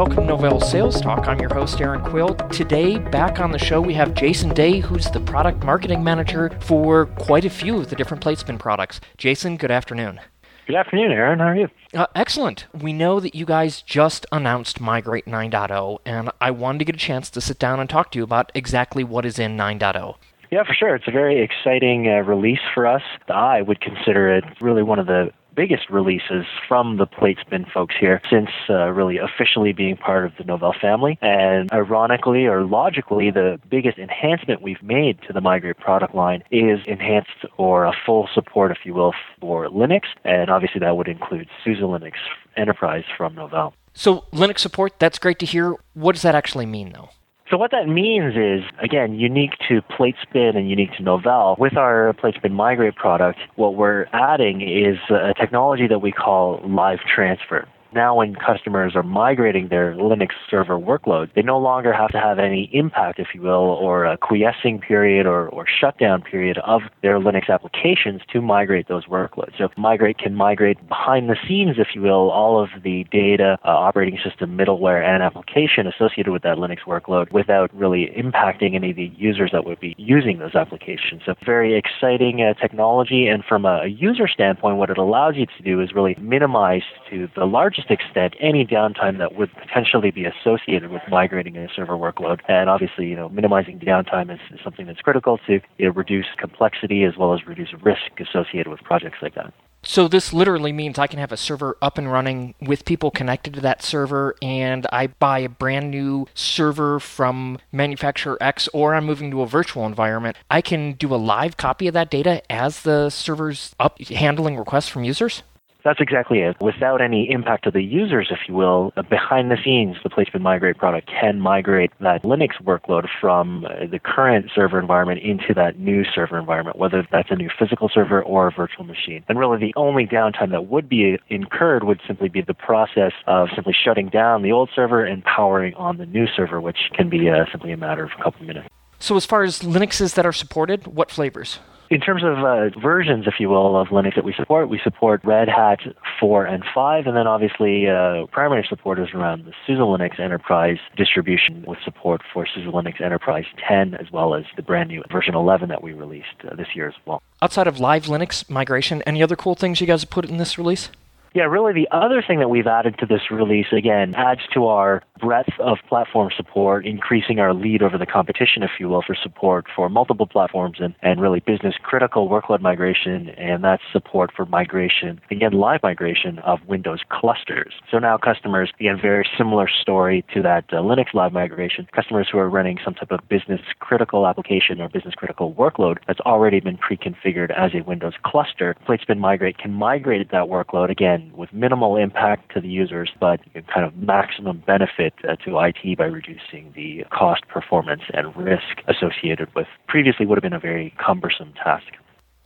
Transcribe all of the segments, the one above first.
welcome to Novell Sales Talk. I'm your host, Erin Quill. Today, back on the show, we have Jason Dea, who's the product marketing manager for quite a few of the different Platespin products. Jason, good afternoon. Good afternoon, Erin. How are you? Uh, excellent. We know that you guys just announced Migrate 9.0, and I wanted to get a chance to sit down and talk to you about exactly what is in 9.0. Yeah, for sure. It's a very exciting uh, release for us. I would consider it really one of the biggest releases from the Platespin folks here since uh, really officially being part of the Novell family. And ironically or logically, the biggest enhancement we've made to the Migrate product line is enhanced or a full support, if you will, for Linux. And obviously that would include SUSE Linux Enterprise from Novell. So, Linux support, that's great to hear. What does that actually mean, though? So what that means is, again, unique to Platespin and unique to Novell. With our Platespin Migrate product, what we're adding is a technology that we call live transfer. Now, when customers are migrating their Linux server workload, they no longer have to have any impact, if you will, or a quiescing period or, or shutdown period of their Linux applications to migrate those workloads. So, Migrate can migrate behind the scenes, if you will, all of the data, uh, operating system, middleware, and application associated with that Linux workload without really impacting any of the users that would be using those applications. So, very exciting uh, technology. And from a user standpoint, what it allows you to do is really minimize to the largest largest extent any downtime that would potentially be associated with migrating a server workload. And obviously, you know, minimizing downtime is, is something that's critical to you know, reduce complexity as well as reduce risk associated with projects like that. So this literally means I can have a server up and running with people connected to that server and I buy a brand new server from manufacturer X or I'm moving to a virtual environment. I can do a live copy of that data as the server's up handling requests from users? That's exactly it. Without any impact to the users, if you will, uh, behind the scenes, the PlateSpin Migrate product can migrate that Linux workload from uh, the current server environment into that new server environment, whether that's a new physical server or a virtual machine. And really, the only downtime that would be incurred would simply be the process of simply shutting down the old server and powering on the new server, which can be uh, simply a matter of a couple of minutes. So, as far as Linuxes that are supported, what flavors? In terms of uh, versions, if you will, of Linux that we support, we support Red Hat 4 and 5, and then obviously uh, primary support is around the SUSE Linux Enterprise distribution with support for SUSE Linux Enterprise 10, as well as the brand new version 11 that we released uh, this year as well. Outside of live Linux migration, any other cool things you guys have put in this release? Yeah, really the other thing that we've added to this release, again, adds to our breadth of platform support, increasing our lead over the competition, if you will, for support for multiple platforms and, and really business critical workload migration, and that's support for migration, again, live migration of Windows clusters. So now customers, again, very similar story to that uh, Linux live migration, customers who are running some type of business critical application or business critical workload that's already been pre-configured as a Windows cluster, Platespin Migrate can migrate that workload, again, again, with minimal impact to the users, but kind of maximum benefit uh, to IT by reducing the cost, performance, and risk associated with previously would have been a very cumbersome task.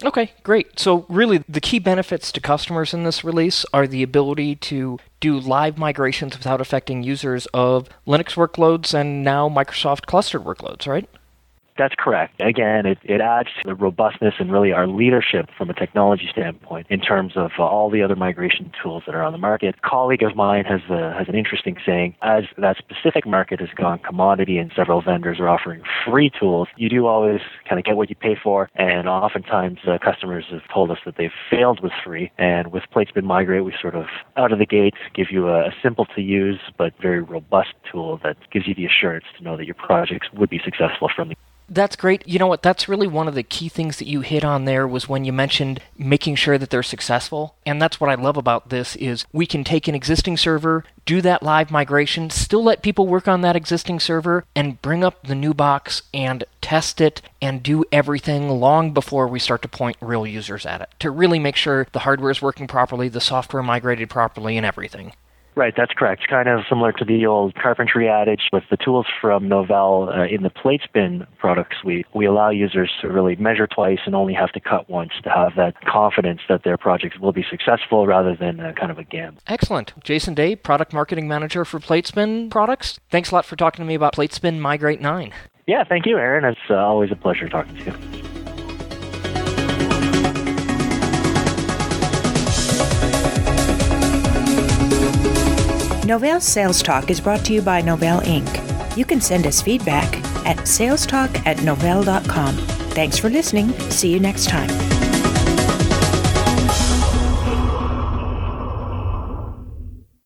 Okay, great. So, really, the key benefits to customers in this release are the ability to do live migrations without affecting users of Linux workloads and now Microsoft clustered workloads, right? That's correct. Again, it, it adds to the robustness and really our leadership from a technology standpoint in terms of uh, all the other migration tools that are on the market. A colleague of mine has, uh, has an interesting saying as that specific market has gone commodity and several vendors are offering free tools, you do always kind of get what you pay for. And oftentimes uh, customers have told us that they've failed with free. And with Platespin Migrate, we sort of out of the gate give you a, a simple to use but very robust tool that gives you the assurance to know that your projects would be successful from the that's great. You know what? That's really one of the key things that you hit on there was when you mentioned making sure that they're successful. And that's what I love about this is we can take an existing server, do that live migration, still let people work on that existing server and bring up the new box and test it and do everything long before we start to point real users at it to really make sure the hardware is working properly, the software migrated properly and everything. Right, that's correct. Kind of similar to the old carpentry adage with the tools from Novell uh, in the Platespin product suite. We allow users to really measure twice and only have to cut once to have that confidence that their projects will be successful rather than uh, kind of a gamble. Excellent. Jason Dea, Product Marketing Manager for Platespin Products. Thanks a lot for talking to me about Platespin Migrate 9. Yeah, thank you, Erin. It's uh, always a pleasure talking to you. Novell Sales Talk is brought to you by Novell Inc. You can send us feedback at salestalk at novell.com. Thanks for listening. See you next time.